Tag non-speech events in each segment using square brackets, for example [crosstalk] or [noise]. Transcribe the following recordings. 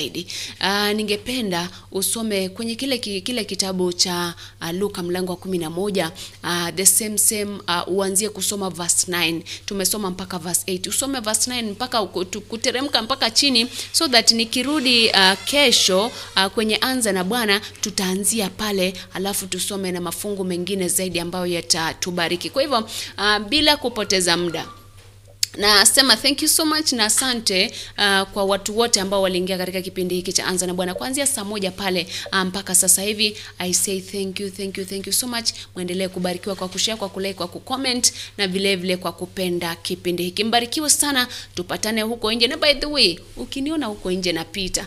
Uh, ningependa usome kwenye kile ki- kile kitabu cha uh, Luka mlango wa kumi na moja uh, the same same uh, uanzie kusoma verse 9. Tumesoma mpaka verse 8. Usome verse 9 mpaka kuteremka mpaka chini so that nikirudi uh, kesho uh, kwenye anza na Bwana tutaanzia pale, alafu tusome na mafungu mengine zaidi ambayo yatatubariki. Kwa hivyo uh, bila kupoteza muda Nasema thank you so much na asante uh, kwa watu wote ambao waliingia katika kipindi hiki cha Anza na Bwana kuanzia saa moja pale mpaka mpaka sasa hivi. I say thank you, thank you, thank you so much. Mwendelee kubarikiwa kwa kushare, kwa kulike, kwa kucomment na vile vile kwa kupenda kipindi hiki. Mbarikiwe sana, tupatane huko nje. Na by the way, ukiniona huko nje napita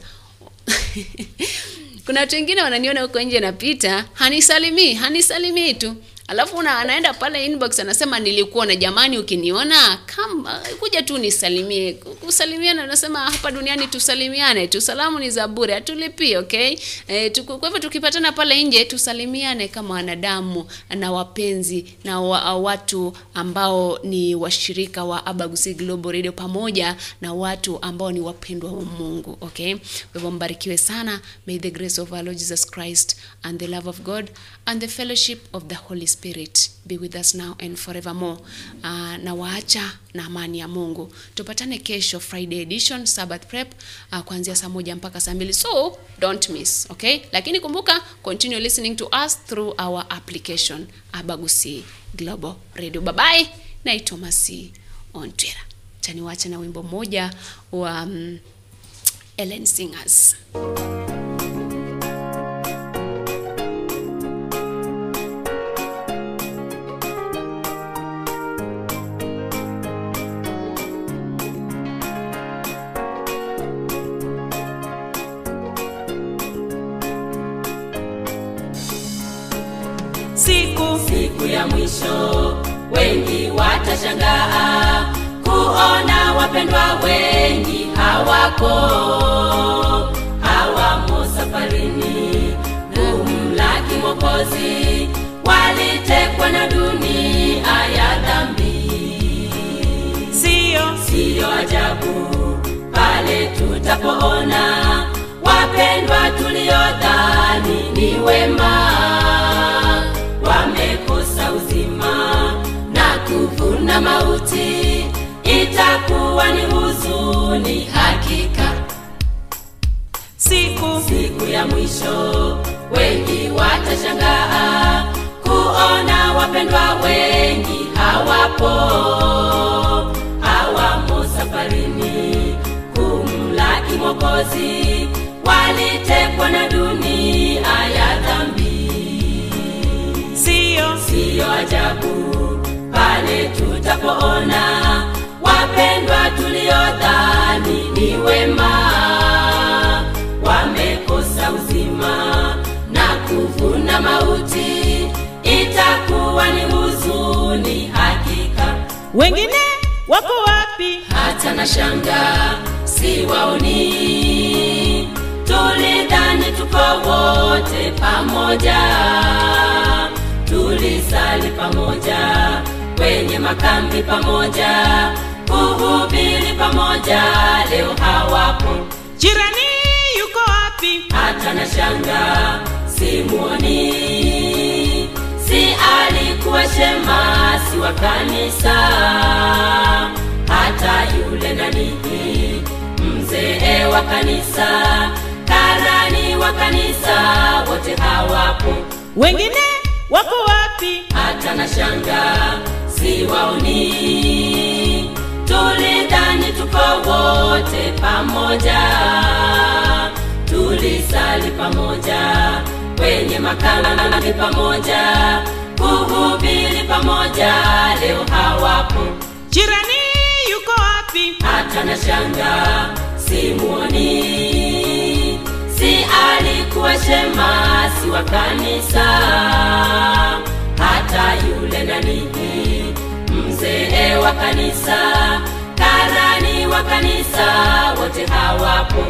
[laughs] kuna watu wengine wananiona huko nje napita, hanisalimii, hanisalimii tu alafu una, anaenda pale inbox anasema nilikuona. Jamani, ukiniona kama kuja tu nisalimie. Kusalimiana anasema hapa duniani tusalimiane tu, salamu ni za bure, hatulipii. Okay e, tuku, kwa hivyo tukipatana pale nje tusalimiane kama wanadamu na wapenzi na wa, watu ambao ni washirika wa Abagusi Global Radio pamoja na watu ambao ni wapendwa wa Mungu. Okay, kwa hivyo mbarikiwe sana. May the grace of our Lord Jesus Christ and the love of God and the fellowship of the Holy Spirit be with us now and forevermore. Uh, na waacha na amani ya Mungu. Tupatane kesho Friday edition Sabbath prep uh, kuanzia saa moja mpaka saa mbili. So don't miss, okay? Lakini kumbuka continue listening to us through our application Abagusi Global Radio. Bye. Naitwa Masi Ontwera. Taniwacha na wimbo mmoja wa um, Ellen Singers. Mwisho. Wengi watashangaa kuona wapendwa wengi hawako. Hawamo safarini kumlaki mokozi walitekwa na dunia ya dhambi. Siyo siyo ajabu pale tutapoona wapendwa tuliodhani ni wema kuvuna mauti itakuwa ni huzuni hakika. Siku. Siku ya mwisho wengi watashangaa kuona wapendwa wengi hawapo. Hawamo safarini kumlaki mwokozi walitekwa na dunia ya dhambi. Siyo siyo ajabu pale tutapoona? Wapendwa tuliodhani ni wema wamekosa uzima na kuvuna mauti itakuwa ni huzuni hakika. Wengine wako wapi? Hata na shanga siwaoni. Tulidhani tuko wote pamoja tulisali pamoja kwenye makambi pamoja kuhubiri pamoja leo hawapo. Jirani yuko wapi? Hata na shanga simuoni. Si alikuwa shemasi wa kanisa. Hata yule nanihi mzee wa kanisa karani wa kanisa wote hawapo. Wengine wako wapi? Hata na shanga siwaoni. Tulidhani tuko wote pamoja. Tulisali pamoja kwenye makambi pamoja. Kuhubiri pamoja leo hawapo. Jirani yuko wapi? Hata na shanga simuoni. Si alikuwa shemasi wa kanisa hata yule nanihi mzee wa kanisa karani wa kanisa wote hawapo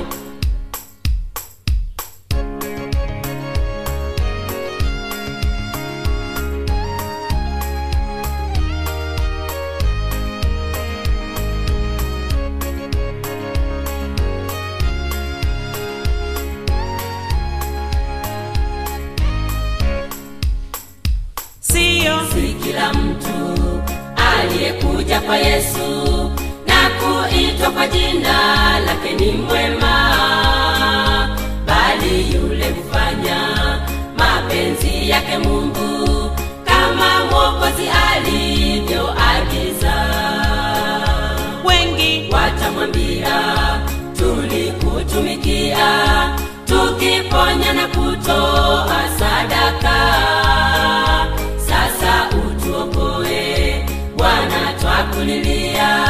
kwa yesu na kuitwa kwa jina lake ni mwema bali yule hufanya mapenzi yake mungu kama mwokozi alivyoagiza. Wengi watamwambia tulikutumikia tukiponya na kutoa sadaka bwana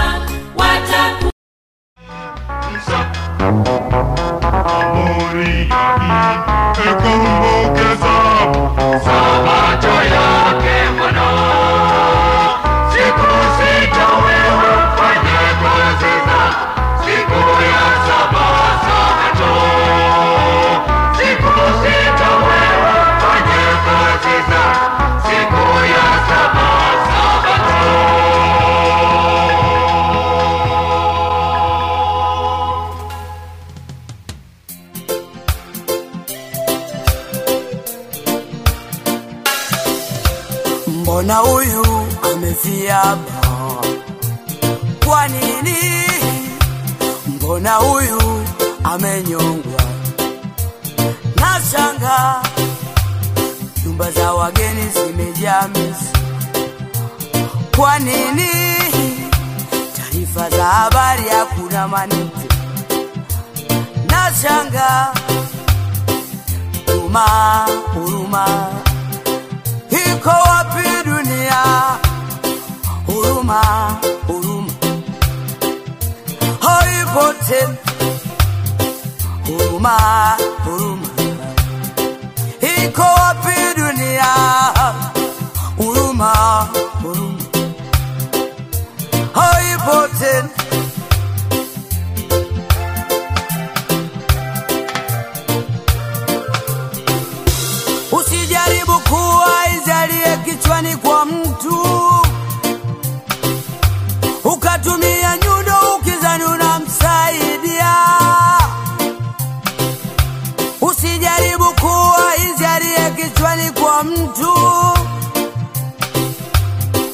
kuwa izalie kichwani kwa mtu,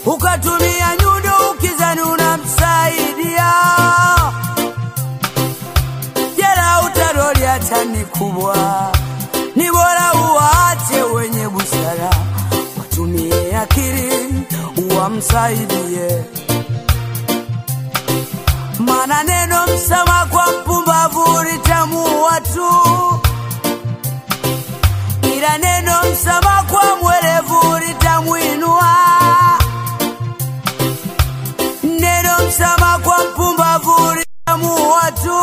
ukatumia nyundo ukizani unamsaidia. Jela utaroli hata ni kubwa. Ni bora uwaache wenye busara. Watumie akili uwamsaidie. Mana neno msama kwa mpumbavu litamuua tu ila neno msama kwa mwerevu litamwinua neno msama kwa mpumbavu litamuua tu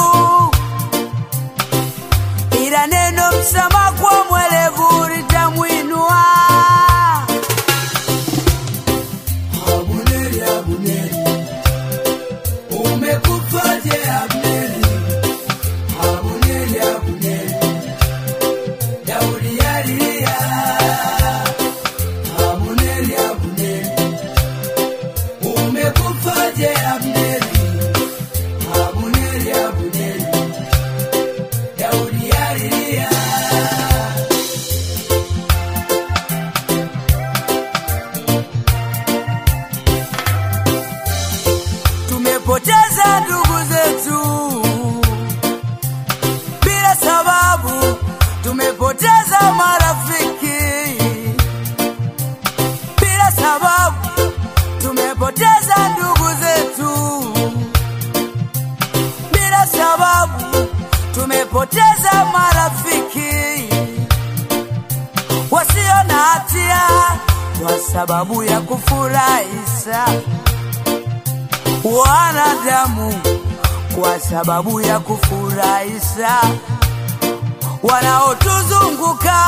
kwa sababu ya kufurahisha wanadamu, kwa sababu ya kufurahisha wanaotuzunguka.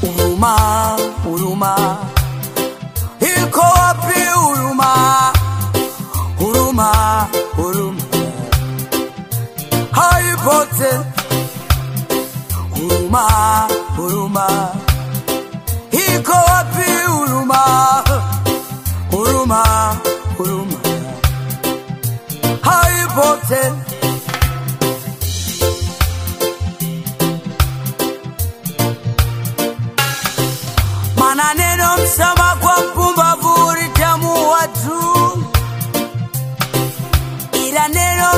Huruma, huruma huruma, huruma iko wapi huruma, huruma, huruma haipo tena. Neno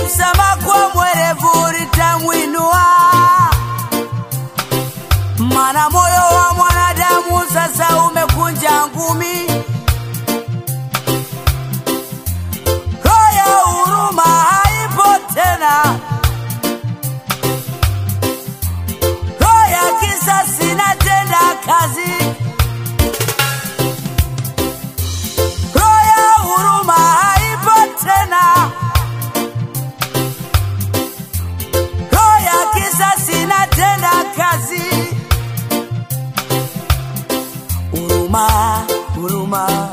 msamaha kwa mwerevu. maana moyo wa mwanadamu sasa umekunja ngumi. Roho huruma haipo tena, roho ya kisasi inatenda kazi. amar por uma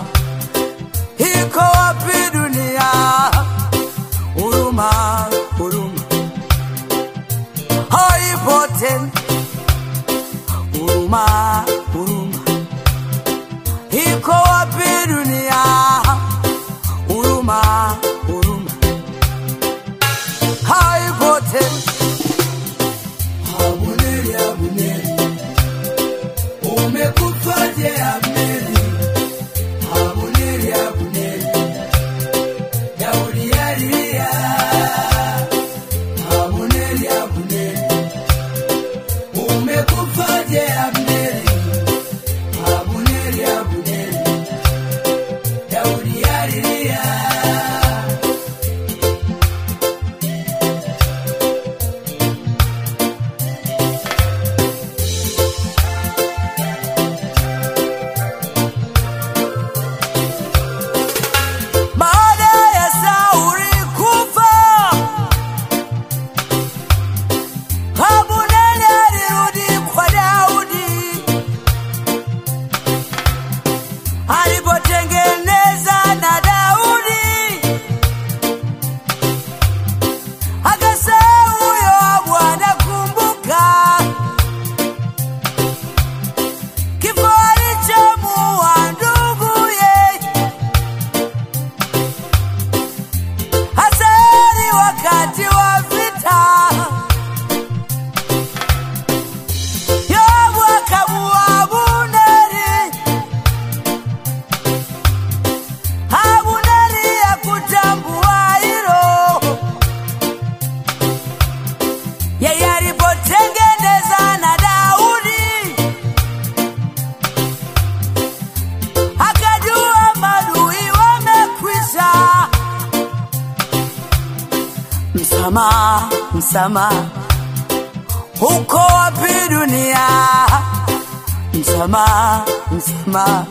msamaha, msamaha.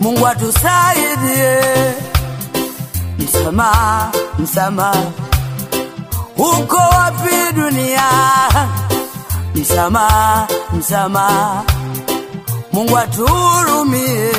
Mungu atusaidie, msamaha, msamaha. Uko wapi dunia? msama msama Mungu atuhurumie.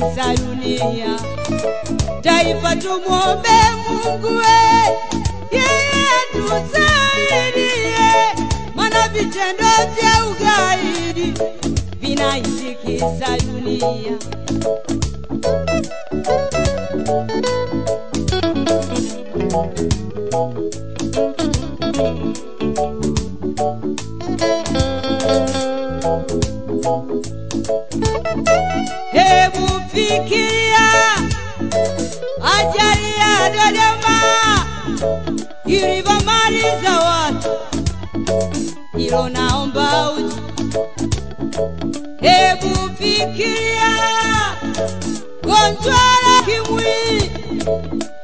Dunia. Taifa tumwombe Mungu we, yeye tusaidie, mana vitendo vya ugaidi vinaitikisa dunia. Hebu Dodoma ilivyomaliza watu, ilo naomba uji. Hebu fikiria gonjwa la kimwi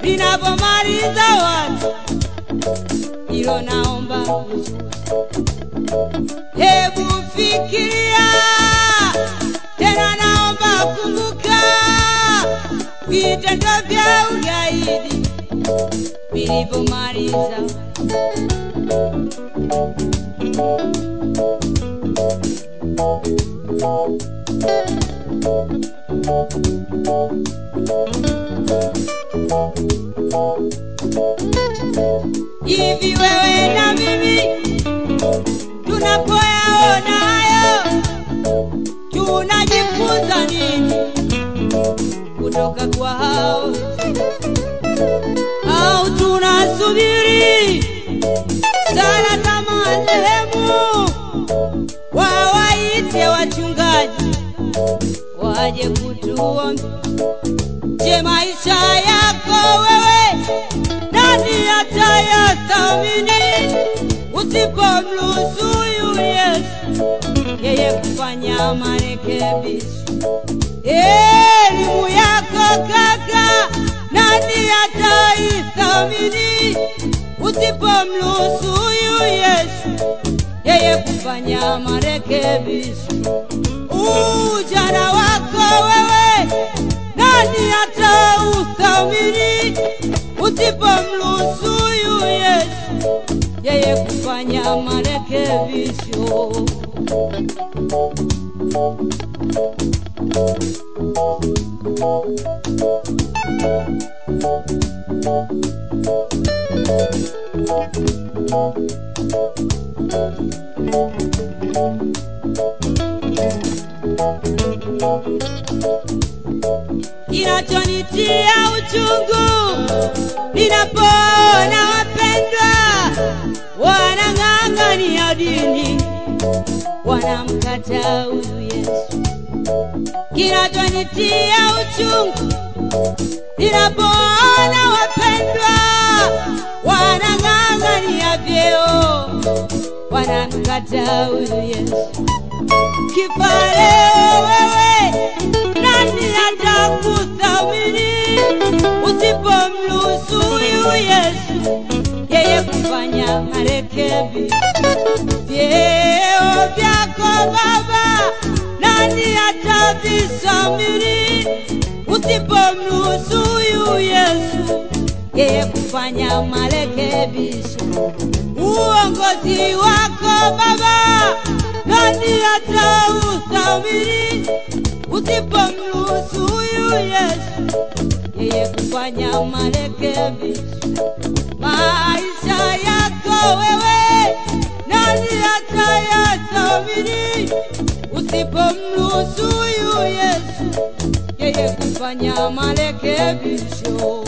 linavyomaliza watu, ilo naomba uji. Hebu fikiria tena, naomba kumbuka vitendo vya ugaidi vilivyomaliza. Hivi wewe na mimi tunapoyaona hayo tunajifunza nini kutoka kwa hao tunasubiri sala za marehemu wawaite wachungaji waje kutuombea je maisha yako wewe nani atayathamini? Usipomruhusu yesu yeye kufanya marekebisho. Elimu yako kaka nani ataithamini usipomruhusu huyu yesu. Yeye kufanya marekebisho ujana wako wewe nani atauthamini usipomruhusu huyu yesu. Yeye kufanya marekebisho kinachonitia uchungu ninapoona wapendwa wanang'ang'ania dini wanamkataa huyu Yesu. Kinachonitia uchungu ninapoona wapendwa wanang'ang'ania vyeo. Wanamkataa huyu Yesu. Kifa leo wewe, nani atakuthamini usipomruhusu huyu Yesu yeye kufanya marekebi. Vyeo vyako Baba, nani atavisamiri usipomruhusu huyu Yesu yeye kufanya marekebisho? Uongozi wako Baba, nani atausamiri usipomruhusu huyu Yesu yeye kufanya marekebisho? Maisha yako wewe, nani atayathamini usipomruhusu huyu Yesu yeye kufanya marekebisho?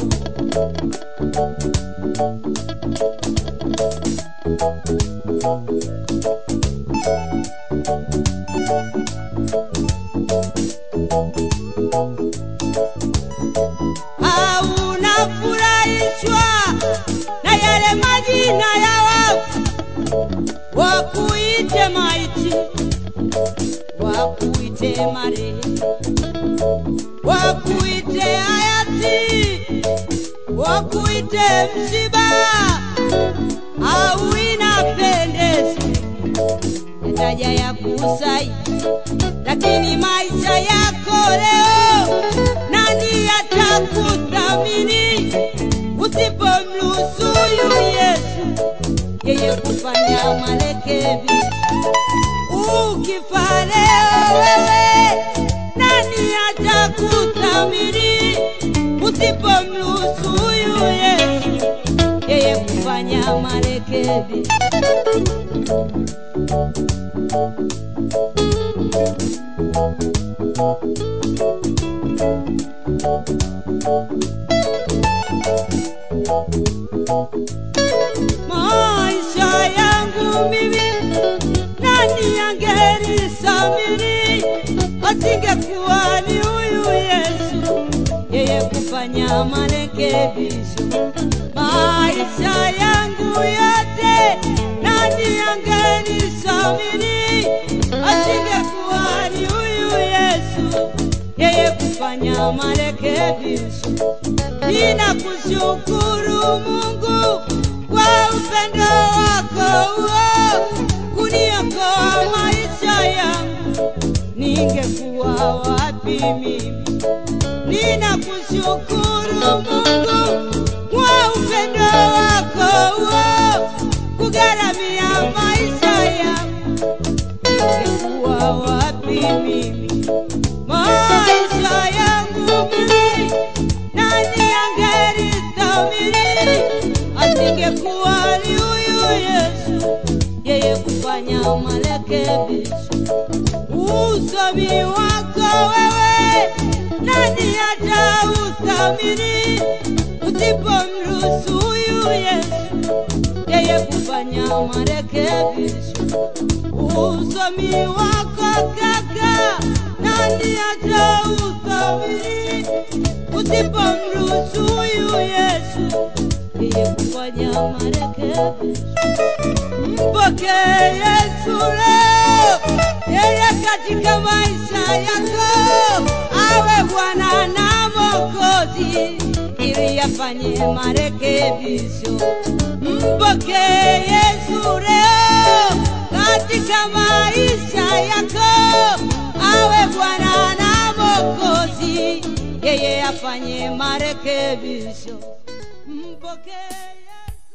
Haunafurahishwa na yale majina ya wafu, wakuite maiti, wakuite marehemu, wakuite hayati, wakuite msiba, au inapendeza yataja ya kusai, lakini maisha yako leo nani atakuthamini usipomruhusu Yesu yeye kufanya marekebisho? Ukifa leo wewe, nani kuthamini usipomruhusu huyu Yesu yeye kufanya marekebisho. maisha yangu mimi nani angelisamini asingekuwa ni huyu Yesu. Yeye kufanya marekebisho. Maisha yangu yote nani angelisamini asingekuwa ni huyu Yesu. Yeye kufanya marekebisho. Ninakushukuru Mungu kwa upendo wako uo kuniokoa ningekuwa wapi mimi? Ninakushukuru Mungu kwa upendo wako uo kugharamia maisha yangu, ningekuwa wapi mimi? Maisha yangu mimi nani angelistahimili? asingekuwa huyu Yesu, yeye kufanya marekebisho. Usomi wako wewe. Nani atauthamini? Usipomruhusu huyu Yesu, yeye kufanya marekebisho. Usomi wako kaka nani atauthamini? Usipomruhusu huyu Yesu kufanya marekebisho. Mpokee Yesu leo, yeye katika maisha yako. Awe Bwana na Mwokozi ili afanye katika maisha yako. Awe Bwana na marekebisho. Mpokee Yesu.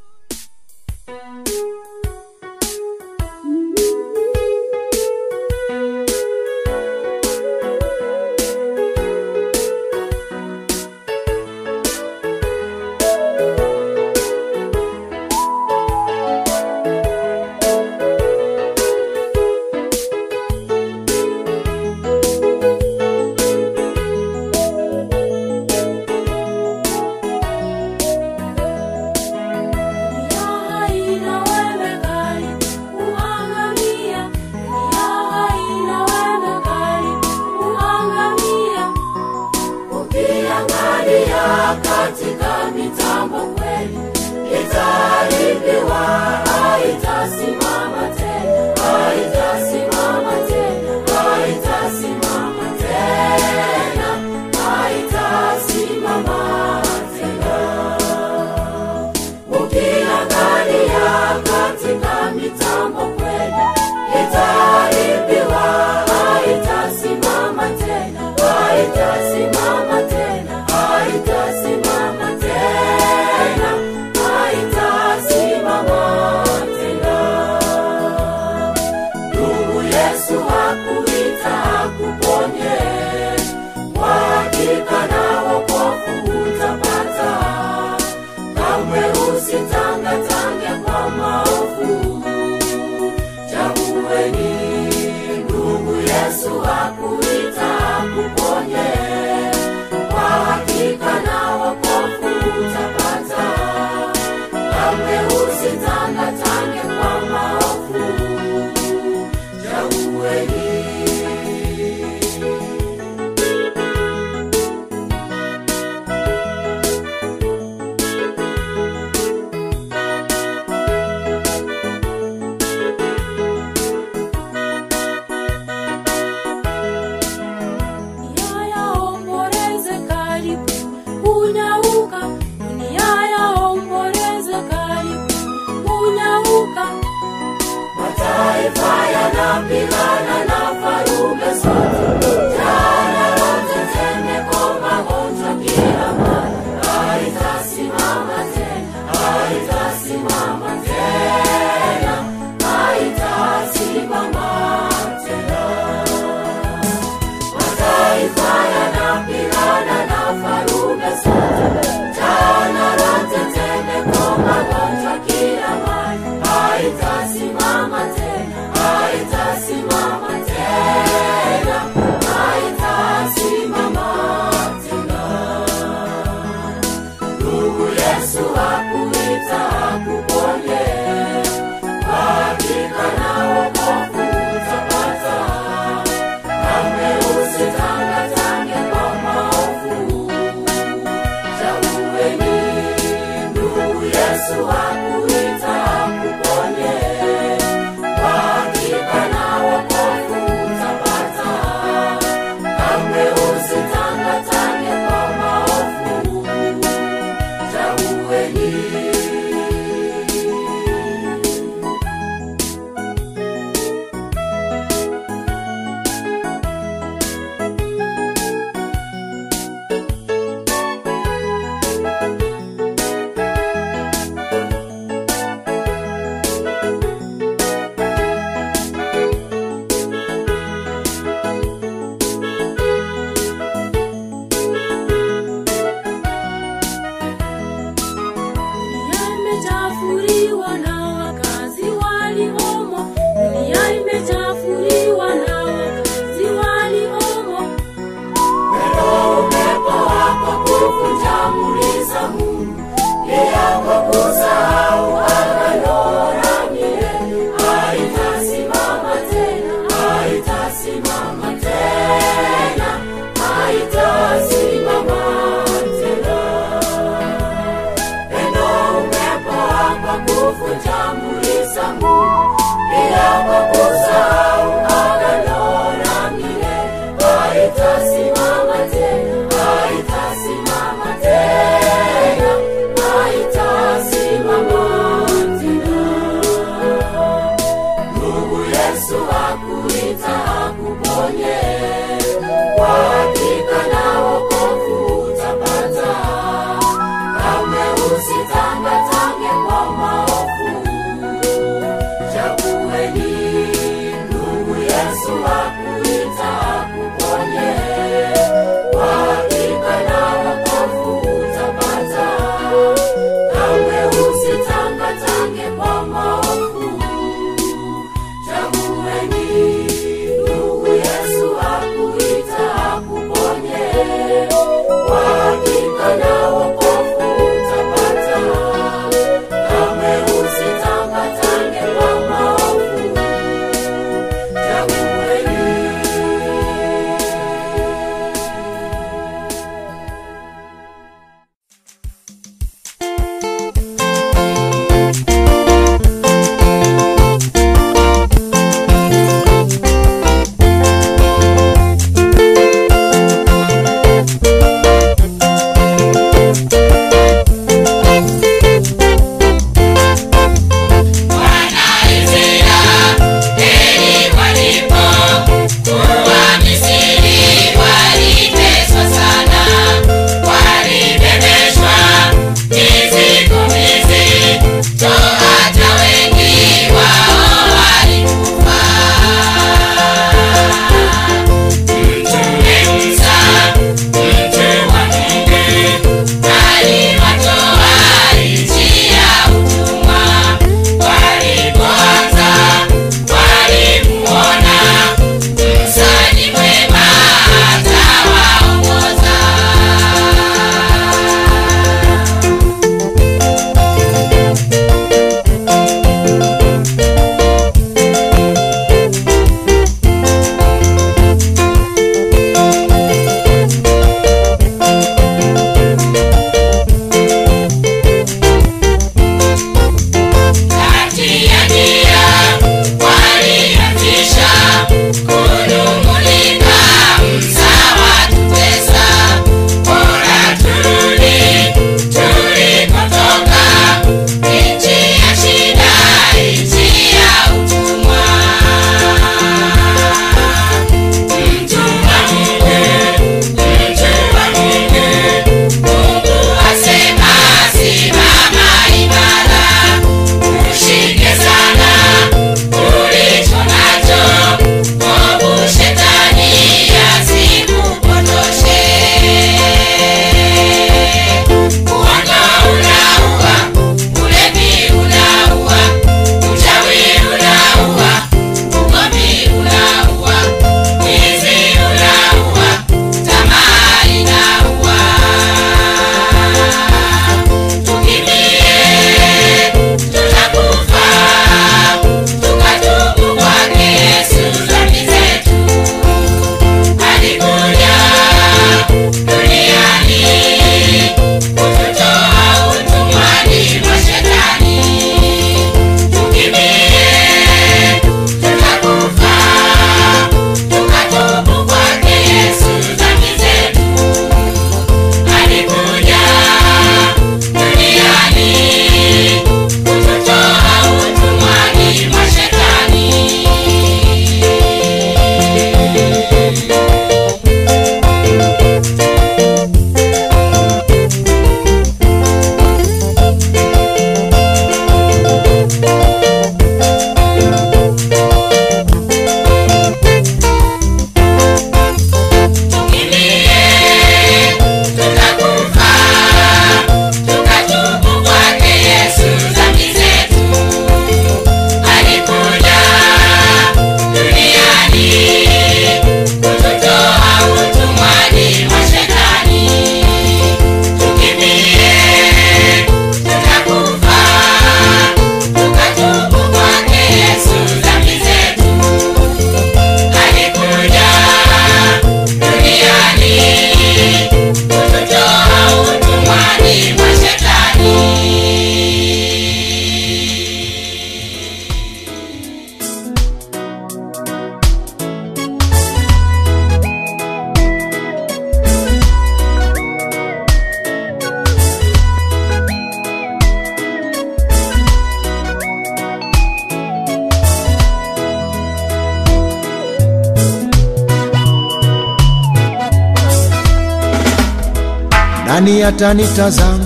Nani atanitazama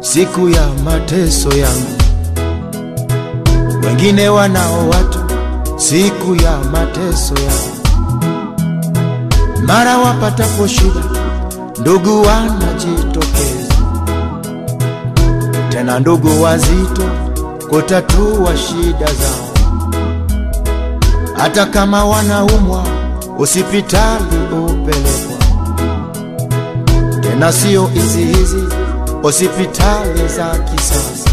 siku ya mateso yangu? Wengine wanao watu siku ya mateso yangu. Mara wapatapo shida, ndugu wanajitokeza, tena ndugu wazito kutatua shida zao. Hata kama wanaumwa, hospitali tena sio hizi hizi hospitali za kisasa.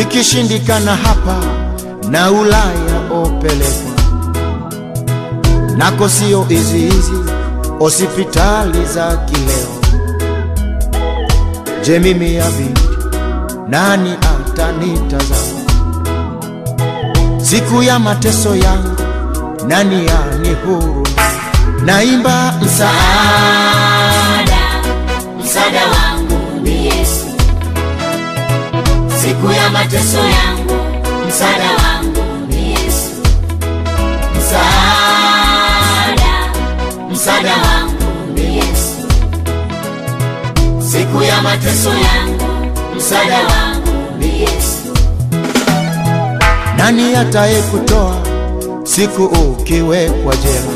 Ikishindikana hapa na Ulaya opelekwa nako sio hizi hizi hospitali za kileo. Je, mimi abidi nani atanitazama siku ya mateso yangu? Nani yanihurumia? Naimba msaada, msaada wangu ni Yesu. Siku ya mateso yangu, msaada wangu ni Yesu. Msaada, msaada wangu ni Yesu. Siku ya mateso yangu, msaada wangu ni Yesu. nani ataye kutoa siku ukiwekwa jela?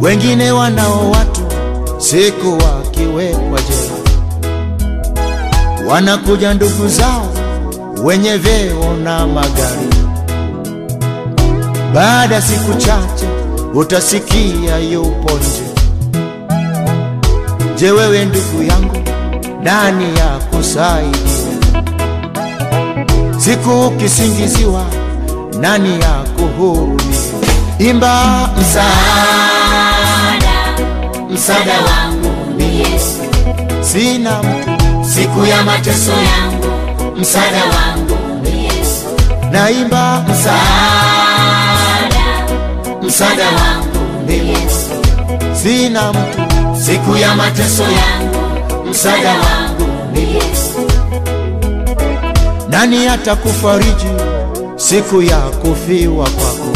Wengine wanao watu siku wakiwekwa jela, wanakuja ndugu zao wenye vyeo na magari. Baada siku chache utasikia yupo nje. Je, wewe ndugu yangu, nani ya kusaidia? Siku ukisingiziwa, nani ya kuhurumia? Imba Msaada, msaada wangu Yesu. sina Siku ya mateso yangu, msaada wangu ni Yesu. naimba Msaada, msaada wangu ni Yesu. sina mtu, Siku ya mateso yangu, msaada wangu ni Yesu. nani atakufariji siku ya kufiwa kwako?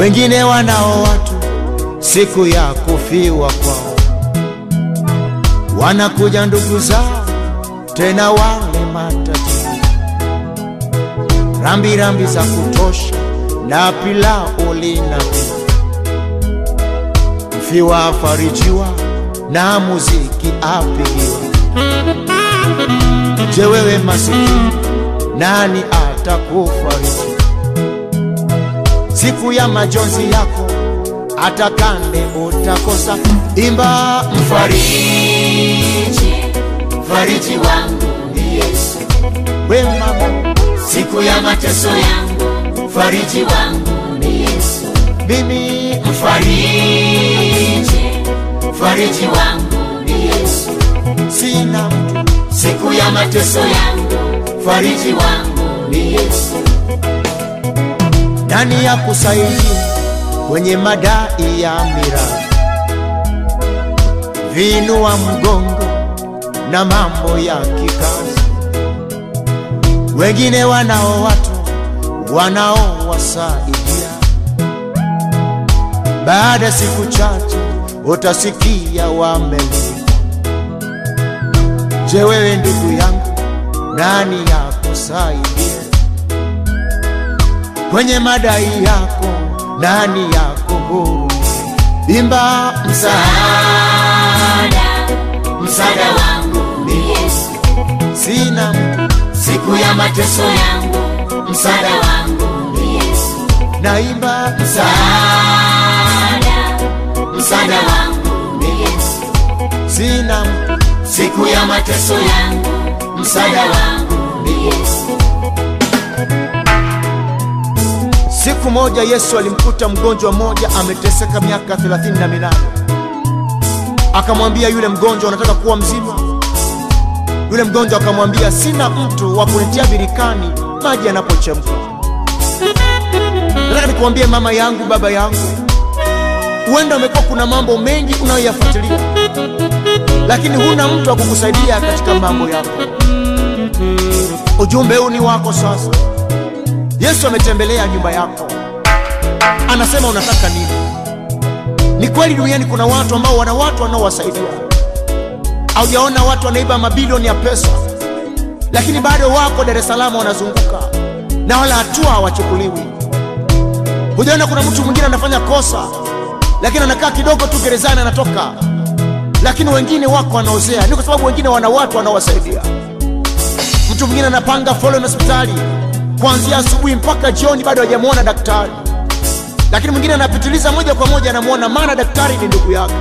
Wengine wanao watu siku ya kufiwa kwao, wanakuja ndugu zao tena wale matajiri, rambirambi rambi za kutosha na pilau linapigwa, mfiwa afarijiwa na muziki apigiwa. Je, wewe masikini, nani atakufariji siku ya majonzi yako? Hata kande utakosa, imba Mfariji, mfariji wangu ni Yesu. we mama, Siku ya mateso yangu, mfariji wangu ni Yesu. mimi Mfariji, mfariji wangu ni Yesu. sina mtu, Siku ya mateso yangu, mfariji wangu ni Yesu. nani ya kusaidia kwenye madai ya miraa, vinu wa mgongo na mambo ya kikazi. Wengine wanao watu wanaowasaidia, baada siku chache utasikia wamelia. Je, wewe ndugu yangu, nani ya kusaidia kwenye madai yako? Nani yako? Imba Msaada, msaada wangu ni Yesu. sina Siku ya mateso yangu, msaada wangu ni Yesu. naimba Msaada, msaada wangu ni Yesu. sina Siku ya mateso yangu, msaada wangu ni Yesu. Siku moja Yesu alimkuta mgonjwa mmoja ameteseka miaka thelathini na minane. Akamwambia yule mgonjwa, unataka kuwa mzima? Yule mgonjwa akamwambia, sina mtu wa kunitia birikani maji yanapochemka. Nataka nikuambie mama yangu, baba yangu, huenda umekuwa kuna mambo mengi unayoyafuatilia, lakini huna mtu wa kukusaidia katika mambo yako. Ujumbe huu ni wako sasa. Yesu ametembelea nyumba yako, anasema unataka nini? Ni kweli duniani kuna watu ambao wana watu wanaowasaidia. Haujaona watu wanaiba mabilioni ya pesa, lakini bado wako Dar es Salaam wanazunguka na wala hatua hawachukuliwi. Hujaona kuna mtu mwingine anafanya kosa, lakini anakaa kidogo tu gerezani anatoka, lakini wengine wako wanaozea. Ni kwa sababu wengine wana watu wanaowasaidia. Mtu mwingine anapanga foleni hospitali kuanzia asubuhi mpaka jioni, bado hajamwona daktari, lakini mwingine anapitiliza moja kwa moja, anamwona, maana daktari ni ndugu yake.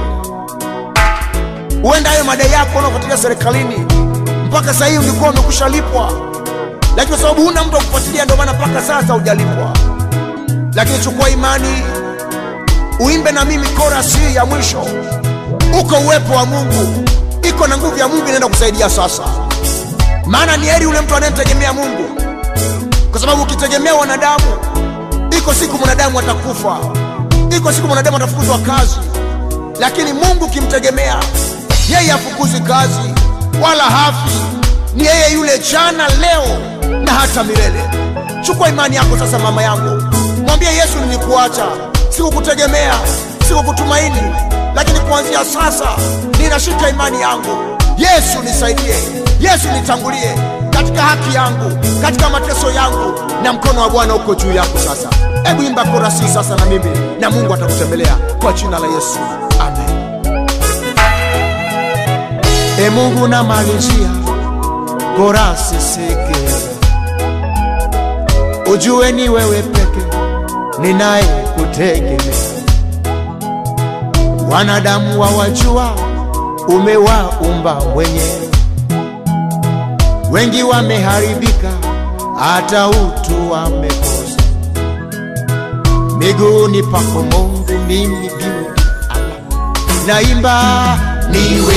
Huenda hayo madai yako unaofuatilia serikalini mpaka sasa hivi umekusha lipwa, lakini kwa sababu huna mtu wa kufuatilia, ndio maana mpaka sasa hujalipwa. Lakini chukua imani, uimbe na mimi chorus ya mwisho. Uko uwepo wa Mungu, iko na nguvu ya Mungu inaenda kusaidia sasa. Maana ni heri ule mtu anayemtegemea Mungu, kwa sababu ukitegemea wanadamu, iko siku mwanadamu atakufa, iko siku mwanadamu atafukuzwa kazi, lakini Mungu ukimtegemea yeye hafukuzi kazi wala hafi, ni yeye yule jana, leo na hata milele. Chukua imani yako sasa, mama yangu, mwambie Yesu, nilikuacha, sikukutegemea, sikukutumaini, lakini kuanzia sasa ninashika imani yangu. Yesu nisaidie, Yesu nitangulie katika haki yangu, katika mateso yangu, na mkono wa Bwana uko juu yako sasa. Hebu imba korasi sasa na mimi, na Mungu atakutembelea kwa jina la Yesu, amen. E Mungu namalizia korasi sikiliza, ujue ni wewe peke ninaye kutegemea. Wanadamu wawajua umewaumba mwenyewe, wengi wameharibika, hata utu wamekosa. Miguuni pako Mungu, mimi biudi naimba niwe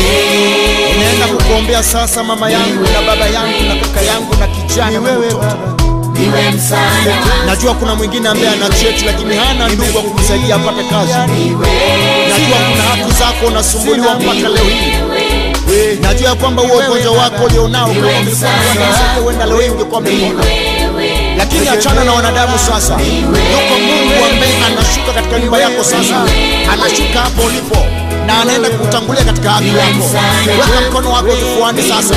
inaenda kukuombea sasa, mama yangu na baba yangu na kaka yangu na kijana wewe mtoto. niwe msaada Najua kuna mwingine ambaye ana cheti lakini hana ndugu wa kumsaidia apate kazi. Najua kuna haki zako unasumbuliwa mpaka leo hii. Najua kwamba huo ugonjwa wako ulionao uenda leo ungekuwa umepona. Lakini achana na wanadamu sasa. Yuko Mungu ambaye anashuka katika nyumba yako sasa, anashuka hapo ulipo na anaenda kukutangulia katika haki yako. Weka mkono wako kifuani sasa,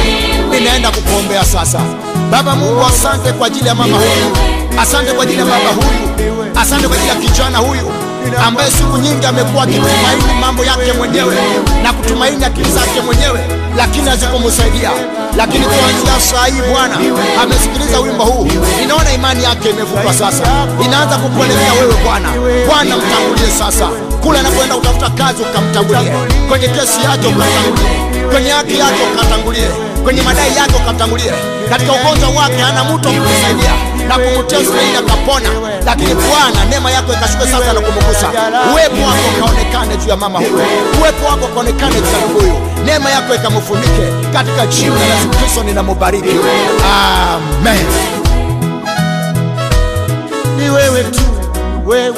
ninaenda kukuombea sasa. Baba Mungu, asante kwa ajili ya mama huyu, asante kwa ajili ya baba huyu, asante kwa ajili ya kijana huyu ambaye siku nyingi amekuwa akitumaini mambo yake mwenyewe na kutumaini akili zake mwenyewe, lakini hazikumsaidia. Lakini kuanzia saa hii Bwana amesikiliza wimbo huu, ninaona imani yake imevuka sasa, inaanza kukuelekea wewe Bwana. Bwana mtangulie sasa, kule anapoenda kutafuta kazi ukamtangulie, kwenye kesi yake ukatangulie, kwenye haki yake ukatangulie, kwenye madai yake ukatangulie, katika ugonjwa wake hana mtu wa kumsaidia na kumtesa Israeli akapona, lakini Bwana neema yako ikashuke sasa na kumgusa. Uwepo wako kaonekane juu ya mama huyo, uwepo wako kaonekane juu ya ndugu huyu, neema yako ikamfunike. Katika jina la Yesu Kristo, ninamubariki. Amen. Ni wewe tu, wewe.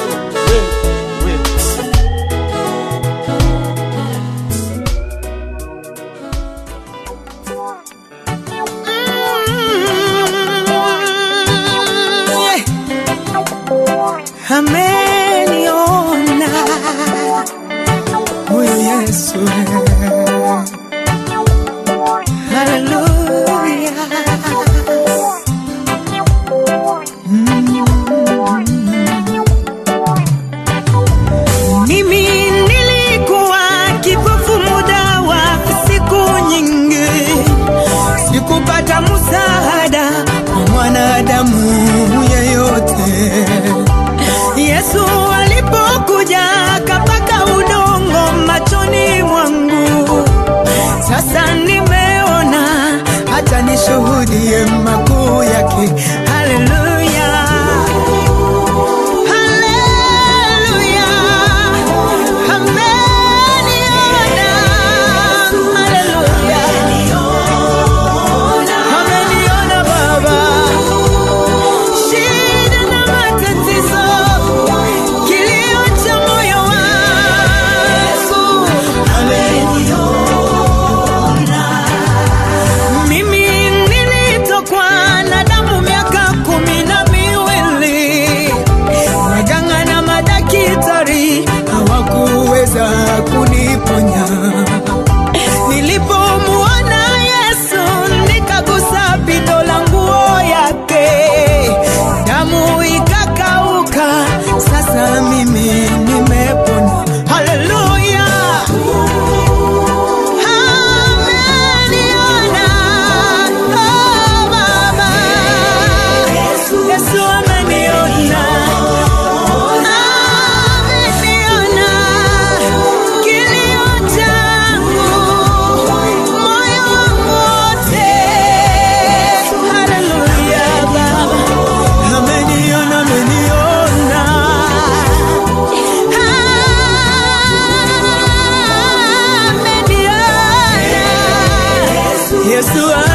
perdoar.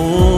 Oh.